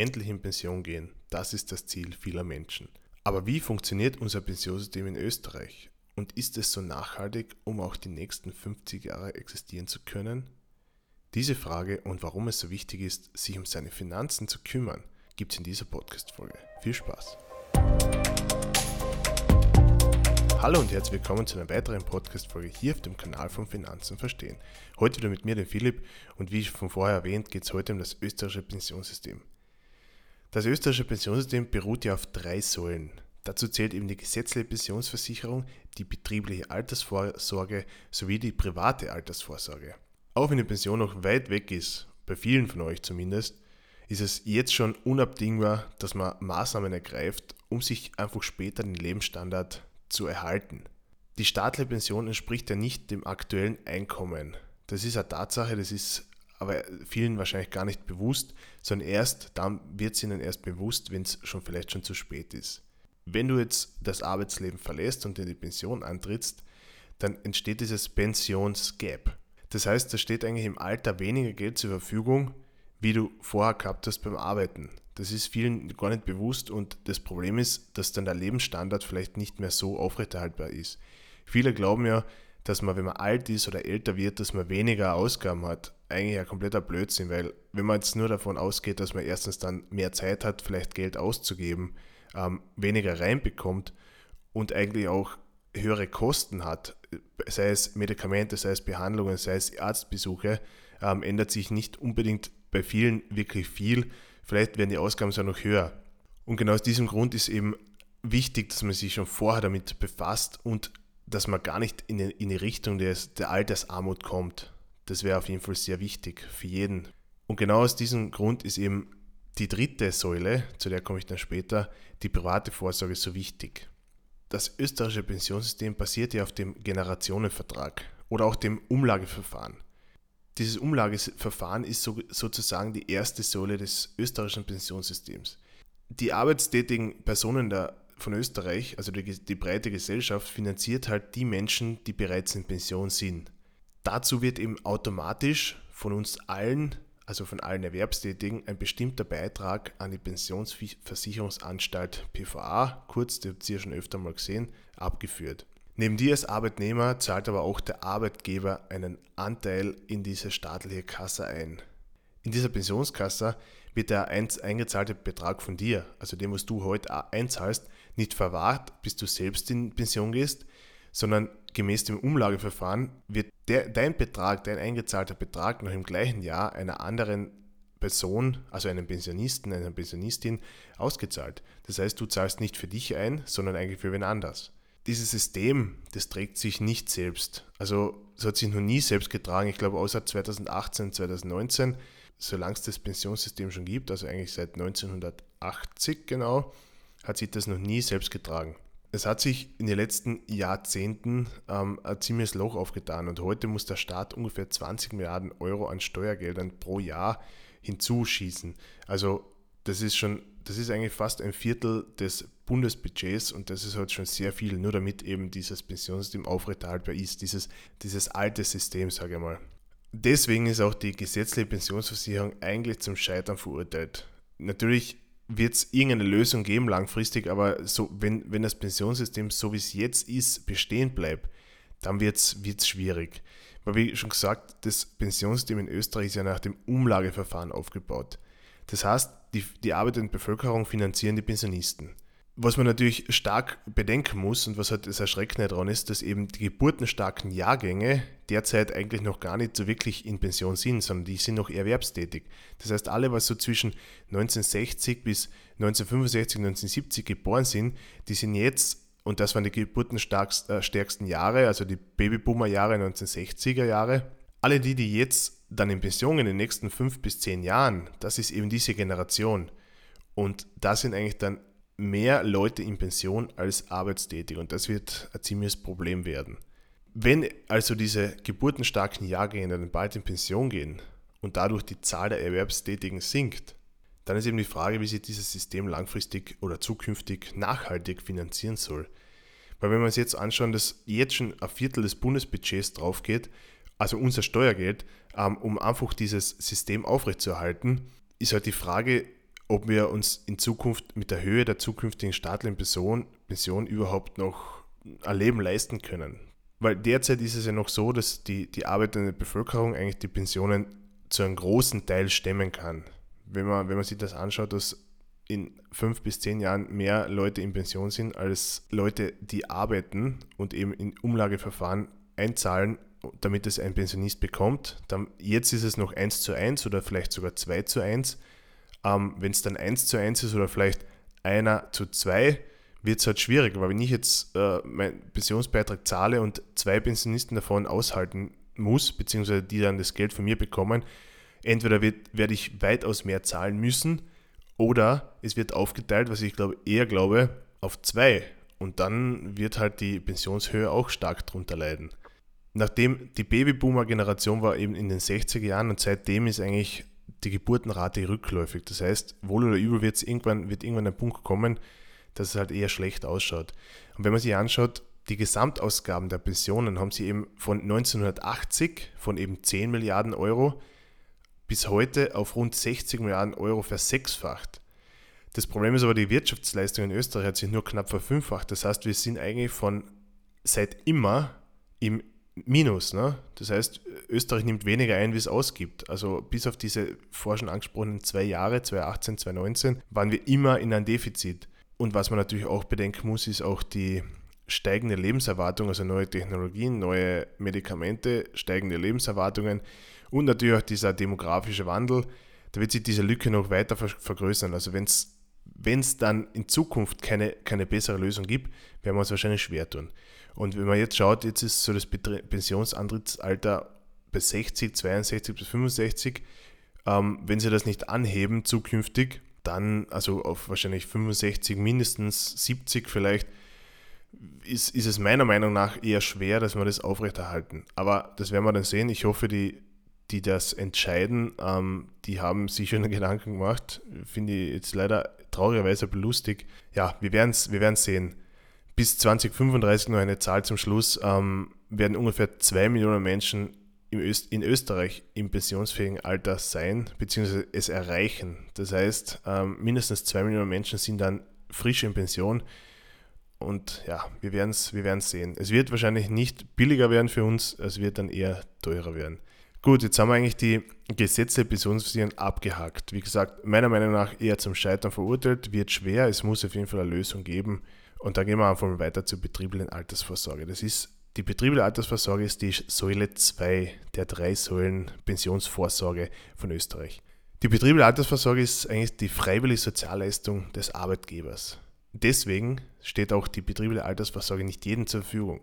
endlich in Pension gehen. Das ist das Ziel vieler Menschen. Aber wie funktioniert unser Pensionssystem in Österreich? Und ist es so nachhaltig, um auch die nächsten 50 Jahre existieren zu können? Diese Frage und warum es so wichtig ist, sich um seine Finanzen zu kümmern, gibt es in dieser Podcast-Folge. Viel Spaß! Hallo und herzlich willkommen zu einer weiteren Podcast-Folge hier auf dem Kanal von Finanzen verstehen. Heute wieder mit mir, dem Philipp, und wie von vorher erwähnt, geht es heute um das österreichische Pensionssystem. Das österreichische Pensionssystem beruht ja auf drei Säulen. Dazu zählt eben die gesetzliche Pensionsversicherung, die betriebliche Altersvorsorge sowie die private Altersvorsorge. Auch wenn die Pension noch weit weg ist, bei vielen von euch zumindest, ist es jetzt schon unabdingbar, dass man Maßnahmen ergreift, um sich einfach später den Lebensstandard zu erhalten. Die staatliche Pension entspricht ja nicht dem aktuellen Einkommen. Das ist eine Tatsache, das ist aber vielen wahrscheinlich gar nicht bewusst, sondern erst dann wird es ihnen erst bewusst, wenn es schon vielleicht schon zu spät ist. Wenn du jetzt das Arbeitsleben verlässt und in die Pension antrittst, dann entsteht dieses Pensionsgap. Das heißt, da steht eigentlich im Alter weniger Geld zur Verfügung, wie du vorher gehabt hast beim Arbeiten. Das ist vielen gar nicht bewusst und das Problem ist, dass dann der Lebensstandard vielleicht nicht mehr so aufrechterhaltbar ist. Viele glauben ja, dass man, wenn man alt ist oder älter wird, dass man weniger Ausgaben hat. Eigentlich ein kompletter Blödsinn, weil wenn man jetzt nur davon ausgeht, dass man erstens dann mehr Zeit hat, vielleicht Geld auszugeben, ähm, weniger reinbekommt und eigentlich auch höhere Kosten hat, sei es Medikamente, sei es Behandlungen, sei es Arztbesuche, ähm, ändert sich nicht unbedingt bei vielen wirklich viel Vielleicht werden die Ausgaben sogar noch höher. Und genau aus diesem Grund ist eben wichtig, dass man sich schon vorher damit befasst und dass man gar nicht in die, Richtung des, der Altersarmut kommt. Das wäre auf jeden Fall sehr wichtig für jeden. Und genau aus diesem Grund ist eben die dritte Säule, zu der komme ich dann später, die private Vorsorge so wichtig. Das österreichische Pensionssystem basiert ja auf dem Generationenvertrag oder auch dem Umlageverfahren. Dieses Umlageverfahren ist so, sozusagen die erste Säule des österreichischen Pensionssystems. Die arbeitstätigen Personen der, von Österreich, also die, die breite Gesellschaft, finanziert halt die Menschen, die bereits in Pension sind. Dazu wird eben automatisch von uns allen, also von allen Erwerbstätigen, ein bestimmter Beitrag an die Pensionsversicherungsanstalt PVA, kurz, die habt ihr schon öfter mal gesehen, abgeführt. Neben dir als Arbeitnehmer zahlt aber auch der Arbeitgeber einen Anteil in diese staatliche Kasse ein. In dieser Pensionskasse wird der eingezahlte Betrag von dir, also dem, was du heute einzahlst, nicht verwahrt, bis du selbst in Pension gehst, sondern gemäß dem Umlageverfahren wird der, dein Betrag, dein eingezahlter Betrag noch im gleichen Jahr einer anderen Person, also einem Pensionisten, einer Pensionistin, ausgezahlt. Das heißt, du zahlst nicht für dich ein, sondern eigentlich für wen anders dieses System, das trägt sich nicht selbst. Also es hat sich noch nie selbst getragen. Ich glaube, außer 2018, 2019, solange es das Pensionssystem schon gibt, also eigentlich seit 1980 genau, hat sich das noch nie selbst getragen. Es hat sich in den letzten Jahrzehnten ähm, ein ziemliches Loch aufgetan und heute muss der Staat ungefähr 20 Milliarden Euro an Steuergeldern pro Jahr hinzuschießen. Also das ist schon, das ist eigentlich fast ein Viertel des Bundesbudgets und das ist halt schon sehr viel, nur damit eben dieses Pensionssystem aufrechterhaltbar ist, dieses, dieses alte System, sage ich mal. Deswegen ist auch die gesetzliche Pensionsversicherung eigentlich zum Scheitern verurteilt. Natürlich wird es irgendeine Lösung geben langfristig, aber so, wenn, wenn das Pensionssystem so wie es jetzt ist bestehen bleibt, dann wird es schwierig. Weil wie schon gesagt, das Pensionssystem in Österreich ist ja nach dem Umlageverfahren aufgebaut. Das heißt, die, die arbeitende Bevölkerung finanzieren die Pensionisten. Was man natürlich stark bedenken muss und was halt das Erschreckende daran ist, dass eben die geburtenstarken Jahrgänge derzeit eigentlich noch gar nicht so wirklich in Pension sind, sondern die sind noch erwerbstätig. Das heißt, alle, was so zwischen 1960 bis 1965, 1970 geboren sind, die sind jetzt, und das waren die geburtenstärksten äh, Jahre, also die Babyboomer-Jahre, 1960er Jahre, alle die, die jetzt dann in Pension in den nächsten fünf bis zehn Jahren, das ist eben diese Generation. Und da sind eigentlich dann mehr Leute in Pension als arbeitstätig und das wird ein ziemliches Problem werden. Wenn also diese geburtenstarken Jahrgänge dann bald in Pension gehen und dadurch die Zahl der Erwerbstätigen sinkt, dann ist eben die Frage, wie sich dieses System langfristig oder zukünftig nachhaltig finanzieren soll. Weil wenn wir uns jetzt anschauen, dass jetzt schon ein Viertel des Bundesbudgets drauf geht, also unser Steuergeld, ähm, um einfach dieses System aufrechtzuerhalten, ist halt die Frage, ob wir uns in Zukunft mit der Höhe der zukünftigen staatlichen Pension, Pension überhaupt noch ein Leben leisten können. Weil derzeit ist es ja noch so, dass die, die arbeitende Bevölkerung eigentlich die Pensionen zu einem großen Teil stemmen kann. Wenn man, wenn man sich das anschaut, dass in fünf bis zehn Jahren mehr Leute in Pension sind als Leute, die arbeiten und eben in Umlageverfahren einzahlen, damit es ein Pensionist bekommt. Dann, jetzt ist es noch 1 zu 1 oder vielleicht sogar 2 zu 1. Ähm, wenn es dann 1 zu 1 ist oder vielleicht einer zu 2, wird es halt schwierig, weil wenn ich jetzt äh, meinen Pensionsbeitrag zahle und zwei Pensionisten davon aushalten muss, beziehungsweise die dann das Geld von mir bekommen, entweder werde ich weitaus mehr zahlen müssen oder es wird aufgeteilt, was ich glaube, eher glaube, auf zwei. Und dann wird halt die Pensionshöhe auch stark darunter leiden. Nachdem die Babyboomer-Generation war eben in den 60er Jahren und seitdem ist eigentlich die Geburtenrate rückläufig. Das heißt, wohl oder übel wird irgendwann, wird irgendwann ein Punkt kommen, dass es halt eher schlecht ausschaut. Und wenn man sich anschaut, die Gesamtausgaben der Pensionen haben sie eben von 1980 von eben 10 Milliarden Euro bis heute auf rund 60 Milliarden Euro versechsfacht. Das Problem ist aber, die Wirtschaftsleistung in Österreich hat sich nur knapp verfünffacht. Das heißt, wir sind eigentlich von seit immer im Minus. Ne? Das heißt, Österreich nimmt weniger ein, wie es ausgibt. Also bis auf diese vorher schon angesprochenen zwei Jahre, 2018, 2019, waren wir immer in einem Defizit. Und was man natürlich auch bedenken muss, ist auch die steigende Lebenserwartung, also neue Technologien, neue Medikamente, steigende Lebenserwartungen und natürlich auch dieser demografische Wandel. Da wird sich diese Lücke noch weiter vergrößern. Also wenn es dann in Zukunft keine, keine bessere Lösung gibt, werden wir uns wahrscheinlich schwer tun. Und wenn man jetzt schaut, jetzt ist so das Pensionsantrittsalter bei 60, 62 bis 65. Ähm, wenn sie das nicht anheben zukünftig, dann also auf wahrscheinlich 65, mindestens 70 vielleicht, ist, ist es meiner Meinung nach eher schwer, dass wir das aufrechterhalten. Aber das werden wir dann sehen. Ich hoffe, die, die das entscheiden, ähm, die haben sich schon Gedanken gemacht. Finde ich jetzt leider traurigerweise belustig. Ja, wir werden es wir sehen bis 2035 nur eine Zahl zum Schluss, ähm, werden ungefähr 2 Millionen Menschen Öst in Österreich im pensionsfähigen Alter sein, beziehungsweise es erreichen. Das heißt, ähm, mindestens 2 Millionen Menschen sind dann frisch in Pension. Und ja, wir werden es wir sehen. Es wird wahrscheinlich nicht billiger werden für uns, es wird dann eher teurer werden. Gut, jetzt haben wir eigentlich die Gesetze Pensionsversicherung abgehakt. Wie gesagt, meiner Meinung nach eher zum Scheitern verurteilt, wird schwer. Es muss auf jeden Fall eine Lösung geben. Und da gehen wir einfach mal weiter zur betrieblichen Altersvorsorge. Das ist, die betriebliche Altersvorsorge ist die Säule 2 der drei Säulen Pensionsvorsorge von Österreich. Die betriebliche Altersvorsorge ist eigentlich die freiwillige Sozialleistung des Arbeitgebers. Deswegen steht auch die betriebliche Altersvorsorge nicht jedem zur Verfügung.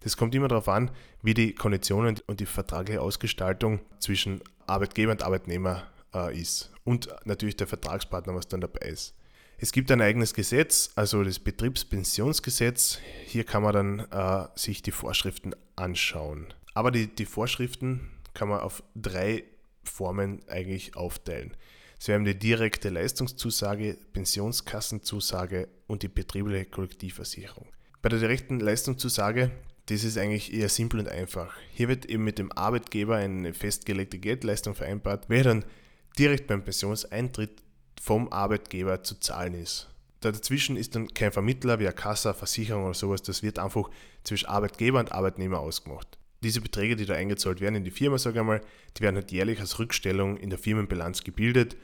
Das kommt immer darauf an, wie die Konditionen und die vertragliche Ausgestaltung zwischen Arbeitgeber und Arbeitnehmer äh, ist. Und natürlich der Vertragspartner, was dann dabei ist. Es gibt ein eigenes Gesetz, also das Betriebspensionsgesetz. Hier kann man dann äh, sich die Vorschriften anschauen. Aber die, die Vorschriften kann man auf drei Formen eigentlich aufteilen. Sie haben die direkte Leistungszusage, Pensionskassenzusage und die betriebliche Kollektivversicherung. Bei der direkten Leistungszusage, das ist eigentlich eher simpel und einfach. Hier wird eben mit dem Arbeitgeber eine festgelegte Geldleistung vereinbart, welche dann direkt beim Pensionseintritt vom Arbeitgeber zu zahlen ist. Dazwischen ist dann kein Vermittler wie eine Kassa, Versicherung oder sowas, das wird einfach zwischen Arbeitgeber und Arbeitnehmer ausgemacht. Diese Beträge, die da eingezahlt werden in die Firma, sage ich mal, die werden halt jährlich als Rückstellung in der Firmenbilanz gebildet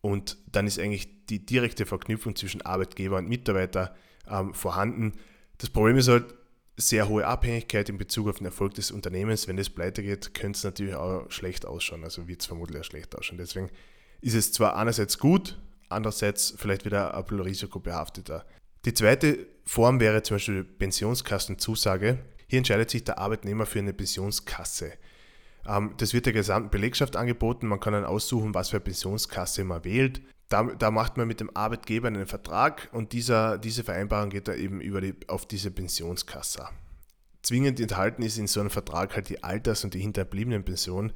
und dann ist eigentlich die direkte Verknüpfung zwischen Arbeitgeber und Mitarbeiter ähm, vorhanden. Das Problem ist halt sehr hohe Abhängigkeit in Bezug auf den Erfolg des Unternehmens. Wenn das pleite geht, könnte es natürlich auch schlecht ausschauen, also wird es vermutlich auch schlecht ausschauen. Deswegen ist es zwar einerseits gut, andererseits vielleicht wieder ein bisschen risikobehafteter. Die zweite Form wäre zum Beispiel Pensionskassenzusage. Hier entscheidet sich der Arbeitnehmer für eine Pensionskasse. Ähm, das wird der gesamten Belegschaft angeboten. Man kann dann aussuchen, was für eine Pensionskasse man wählt. Da, da, macht man mit dem Arbeitgeber einen Vertrag und dieser, diese Vereinbarung geht dann eben über die, auf diese Pensionskasse. Zwingend enthalten ist in so einem Vertrag halt die Alters- und die hinterbliebenen Pension.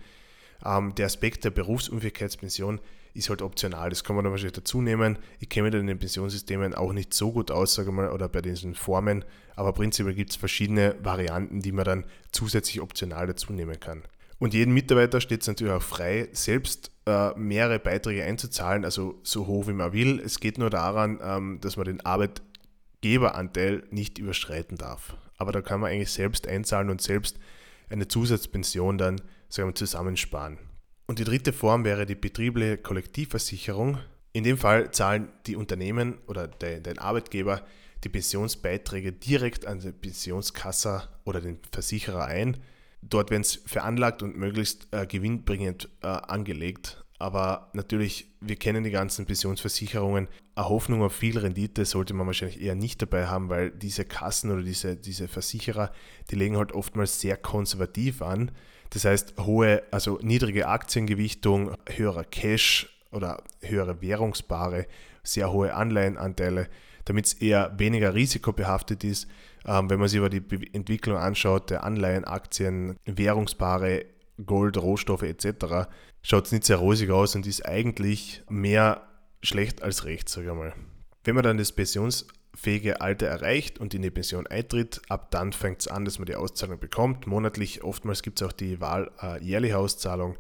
Ähm, der Aspekt der Berufsunfähigkeitspension ist halt optional. Das kann man dann wahrscheinlich dazu nehmen. Ich kenne mich in den Pensionssystemen auch nicht so gut aus, sage mal, oder bei diesen Formen, aber prinzipiell gibt es verschiedene Varianten, die man dann zusätzlich optional dazu nehmen kann. Und jedem Mitarbeiter steht es natürlich auch frei, selbst äh, mehrere Beiträge einzuzahlen, also so hoch wie man will. Es geht nur daran, ähm, dass man den Arbeitgeberanteil nicht überschreiten darf. Aber da kann man eigentlich selbst einzahlen und selbst eine Zusatzpension dann sagen wir, zusammensparen. Und die dritte Form wäre die betriebliche Kollektivversicherung. In dem Fall zahlen die Unternehmen oder der, der Arbeitgeber die Pensionsbeiträge direkt an die Pensionskasse oder den Versicherer ein. Dort werden es veranlagt und möglichst äh, gewinnbringend äh, angelegt. Aber natürlich, wir kennen die ganzen Pensionsversicherungen. Eine Hoffnung auf viel Rendite sollte man wahrscheinlich eher nicht dabei haben, weil diese Kassen oder diese, diese Versicherer, die legen halt oftmals sehr konservativ an. Das heißt, hohe, also niedrige Aktiengewichtung, höherer Cash oder höhere Währungspaare, sehr hohe Anleihenanteile, damit es eher weniger risikobehaftet ist. Ähm, wenn man sich aber die Be Entwicklung anschaut, der Anleihen, Aktien, Währungspaare, Gold, Rohstoffe etc., schaut es nicht sehr rosig aus und ist eigentlich mehr schlecht als recht, sage ich mal. Wenn man dann das Pensions fähige Alter erreicht und in die Pension eintritt, ab dann fängt es an, dass man die Auszahlung bekommt. Monatlich, oftmals gibt es auch die Wahl äh, jährliche Auszahlung.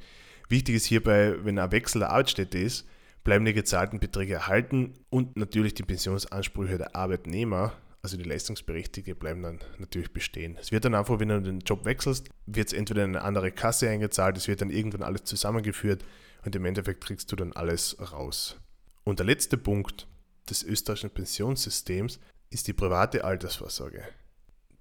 Wichtig ist hierbei, wenn ein Wechsel der Arbeitsstätte ist, bleiben die gezahlten Beträge erhalten und natürlich die Pensionsansprüche der Arbeitnehmer, also die Leistungsberechtigte, bleiben dann natürlich bestehen. Es wird dann einfach, wenn du den Job wechselst, wird es entweder in eine andere Kasse eingezahlt, es wird dann irgendwann alles zusammengeführt und im Endeffekt kriegst du dann alles raus. Und der letzte Punkt, des österreichischen Pensionssystems ist die private Altersvorsorge.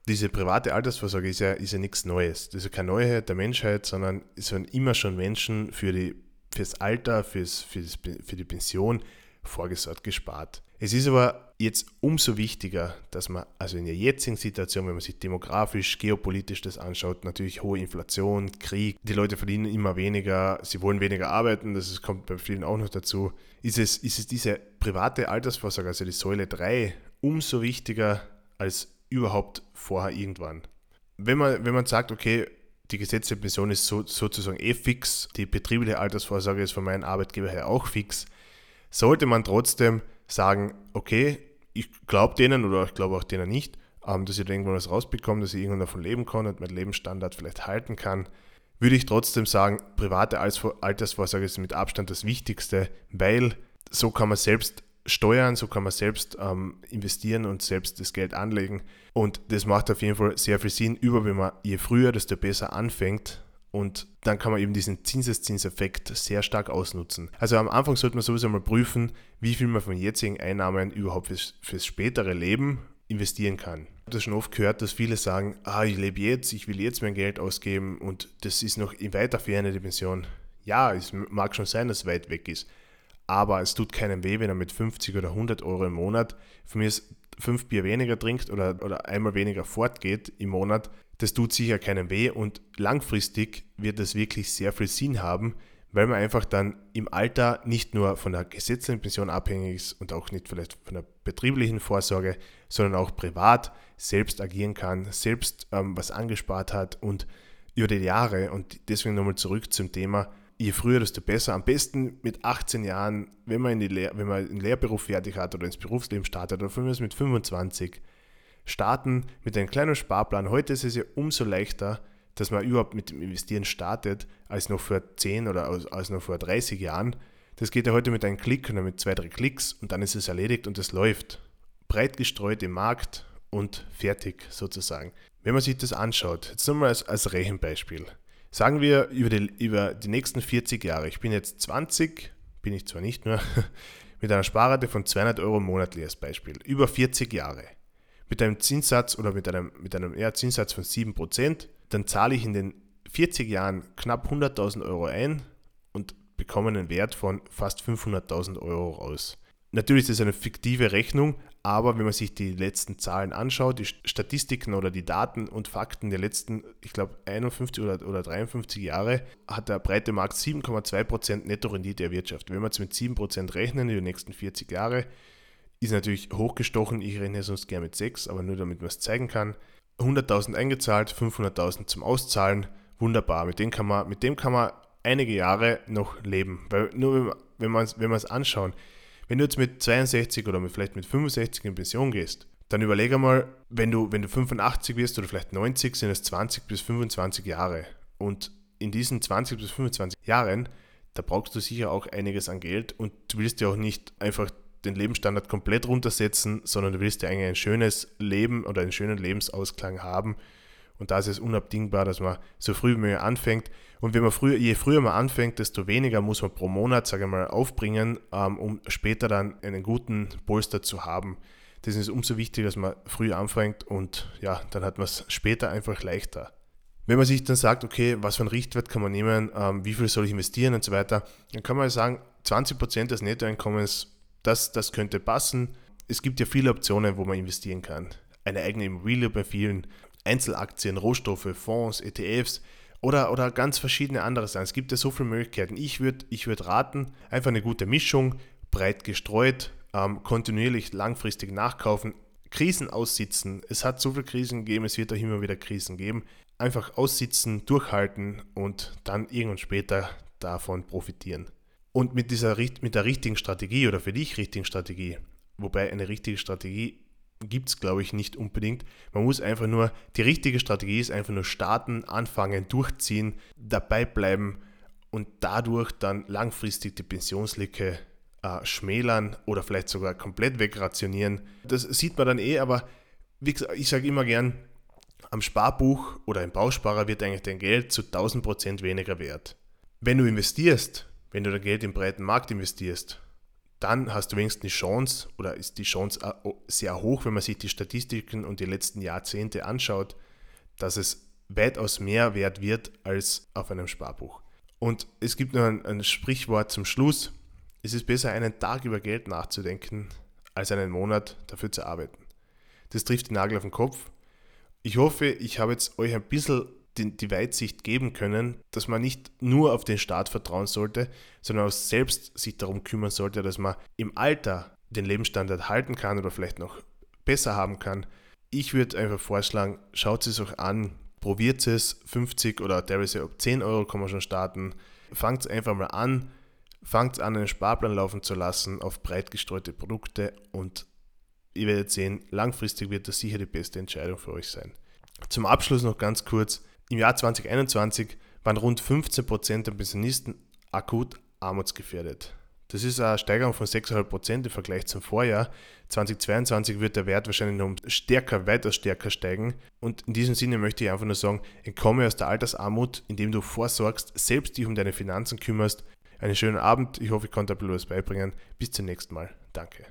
Diese private Altersvorsorge ist ja, ist ja nichts Neues. Das ist ja keine Neuheit der Menschheit, sondern es werden immer schon Menschen für die, fürs Alter, fürs, fürs, für die Pension vorgesorgt, gespart. Es ist aber jetzt umso wichtiger, dass man, also in der jetzigen Situation, wenn man sich demografisch, geopolitisch das anschaut, natürlich hohe Inflation, Krieg, die Leute verdienen immer weniger, sie wollen weniger arbeiten, das kommt bei vielen auch noch dazu, ist es, ist es diese private Altersvorsorge, also die Säule 3, umso wichtiger als überhaupt vorher irgendwann. Wenn man, wenn man sagt, okay, die gesetzliche Pension ist so, sozusagen eh fix, die betriebliche Altersvorsorge ist von meinem Arbeitgeber her auch fix, sollte man trotzdem sagen, okay, ich glaube denen oder ich glaube auch denen nicht, ähm, dass ich da irgendwann was rausbekomme, dass ich irgendwann davon leben kann und meinen Lebensstandard vielleicht halten kann, würde ich trotzdem sagen, private Altersvorsorge ist mit Abstand das Wichtigste, weil so kann man selbst steuern, so kann man selbst ähm, investieren und selbst das Geld anlegen. Und das macht auf jeden Fall sehr viel Sinn, über wenn man je früher, desto besser anfängt, und dann kann man eben diesen Zinseszinseffekt sehr stark ausnutzen. Also am Anfang sollte man sowieso mal prüfen, wie viel man von jetzigen Einnahmen überhaupt fürs, fürs spätere Leben investieren kann. Ich habe das schon oft gehört, dass viele sagen, ah, ich lebe jetzt, ich will jetzt mein Geld ausgeben und das ist noch in weiter Ferne die Pension. Ja, es mag schon sein, dass es weit weg ist, aber es tut keinem weh, wenn er mit 50 oder 100 Euro im Monat von mir fünf Bier weniger trinkt oder, oder einmal weniger fortgeht im Monat, das tut sicher keinem weh und langfristig wird es wirklich sehr viel Sinn haben, weil man einfach dann im Alter nicht nur von der gesetzlichen Pension abhängig ist und auch nicht vielleicht von der betrieblichen Vorsorge, sondern auch privat selbst agieren kann, selbst ähm, was angespart hat und über die Jahre und deswegen nochmal zurück zum Thema, je früher, desto besser. Am besten mit 18 Jahren, wenn man, in die Lehr wenn man einen Lehrberuf fertig hat oder ins Berufsleben startet, oder von mir mit 25, starten mit einem kleinen Sparplan. Heute ist es ja umso leichter, dass man überhaupt mit dem Investieren startet, als noch vor 10 oder als, noch vor 30 Jahren. Das geht ja heute mit einem Klick oder mit zwei, drei Klicks und dann ist es erledigt und es läuft. Breit gestreut im Markt und fertig sozusagen. Wenn man sich das anschaut, jetzt nochmal als, als Rechenbeispiel. Sagen wir über die, über die nächsten 40 Jahre, ich bin jetzt 20, bin ich zwar nicht mehr, mit einer Sparrate von 200 Euro monatlich als Beispiel, über 40 Jahre mit einem Zinssatz oder mit einem, mit einem ja, Zinssatz von 7%, dann zahle ich in den 40 Jahren knapp 100.000 Euro ein und bekomme einen Wert von fast 500.000 Euro raus. Natürlich ist das eine fiktive Rechnung, aber wenn man sich die letzten Zahlen anschaut, die Statistiken oder die Daten und Fakten der letzten, ich glaube, 51 oder, oder 53 Jahre, hat der breite Markt 7,2% Nettorendite erwirtschaftet. Wenn wir jetzt mit 7% rechnen in den nächsten 40 Jahre, ist natürlich hochgestochen, ich rechne sonst gerne mit 6, aber nur damit man es zeigen kann. 100.000 eingezahlt, 500.000 zum Auszahlen, wunderbar. Mit dem, kann man, mit dem kann man einige Jahre noch leben. Weil nur wenn man wenn es anschauen, wenn du jetzt mit 62 oder mit, vielleicht mit 65 in Pension gehst, dann überlege mal, wenn du, wenn du 85 wirst oder vielleicht 90, sind es 20 bis 25 Jahre. Und in diesen 20 bis 25 Jahren, da brauchst du sicher auch einiges an Geld und du willst ja auch nicht einfach den Lebensstandard komplett runtersetzen, sondern du willst ja eigentlich ein schönes Leben oder einen schönen Lebensausklang haben. Und da ist es unabdingbar, dass man so früh wie möglich anfängt. Und wenn man früher, je früher man anfängt, desto weniger muss man pro Monat, sage ich mal, aufbringen, ähm, um später dann einen guten Polster zu haben. Das ist umso wichtiger, dass man früh anfängt und ja, dann hat man es später einfach leichter. Wenn man sich dann sagt, okay, was für einen Richtwert kann man nehmen, ähm, wie viel soll ich investieren und so weiter, dann kann man sagen, 20% des Nettoeinkommens, das, das könnte passen. Es gibt ja viele Optionen, wo man investieren kann. Eine eigene Immobilie bei vielen, Einzelaktien, Rohstoffe, Fonds, ETFs oder, oder ganz verschiedene andere Sachen. Es gibt ja so viele Möglichkeiten. Ich würde ich würd raten, einfach eine gute Mischung, breit gestreut, ähm, kontinuierlich langfristig nachkaufen, Krisen aussitzen. Es hat so viele Krisen gegeben, es wird auch immer wieder Krisen geben. Einfach aussitzen, durchhalten und dann irgendwann später davon profitieren. Und mit, dieser, mit der richtigen Strategie oder für dich richtigen Strategie, wobei eine richtige Strategie gibt es, glaube ich, nicht unbedingt. Man muss einfach nur, die richtige Strategie ist einfach nur starten, anfangen, durchziehen, dabei bleiben und dadurch dann langfristig die Pensionslücke äh, schmälern oder vielleicht sogar komplett wegrationieren. Das sieht man dann eh, aber wie gesagt, ich sage immer gern, am Sparbuch oder im Bausparer wird eigentlich dein Geld zu 1000% weniger wert. Wenn du investierst, wenn du dein Geld im breiten Markt investierst, dann hast du wenigstens die Chance oder ist die Chance äh, sehr hoch, wenn man sich die Statistiken und die letzten Jahrzehnte anschaut, dass es weitaus mehr wert wird als auf einem Sparbuch. Und es gibt noch ein, ein Sprichwort zum Schluss. Es ist besser, einen Tag über Geld nachzudenken, als einen Monat dafür zu arbeiten. Das trifft den Nagel auf den Kopf. Ich hoffe, ich habe jetzt euch ein bisschen die, die Weitsicht geben können, dass man nicht nur auf den Staat vertrauen sollte, sondern auch selbst sich darum kümmern sollte, dass man im Alter den Lebensstandard halten kann oder vielleicht noch besser haben kann. Ich würde einfach vorschlagen, schaut es euch an, probiert es, 50 oder teilweise ab 10 Euro kann man schon starten. Fangt es einfach mal an, fangt an, einen Sparplan laufen zu lassen auf breit gestreute Produkte und ihr werdet sehen, langfristig wird das sicher die beste Entscheidung für euch sein. Zum Abschluss noch ganz kurz, im Jahr 2021 waren rund 15% der Pensionisten akut armutsgefährdet. Das ist eine Steigerung von 6,5% im Vergleich zum Vorjahr. 2022 wird der Wert wahrscheinlich noch stärker, weiter stärker steigen. Und in diesem Sinne möchte ich einfach nur sagen, entkomme aus der Altersarmut, indem du vorsorgst, selbst dich um deine Finanzen kümmerst. Einen schönen Abend. Ich hoffe, ich konnte ein bisschen was beibringen. Bis zum nächsten Mal. Danke.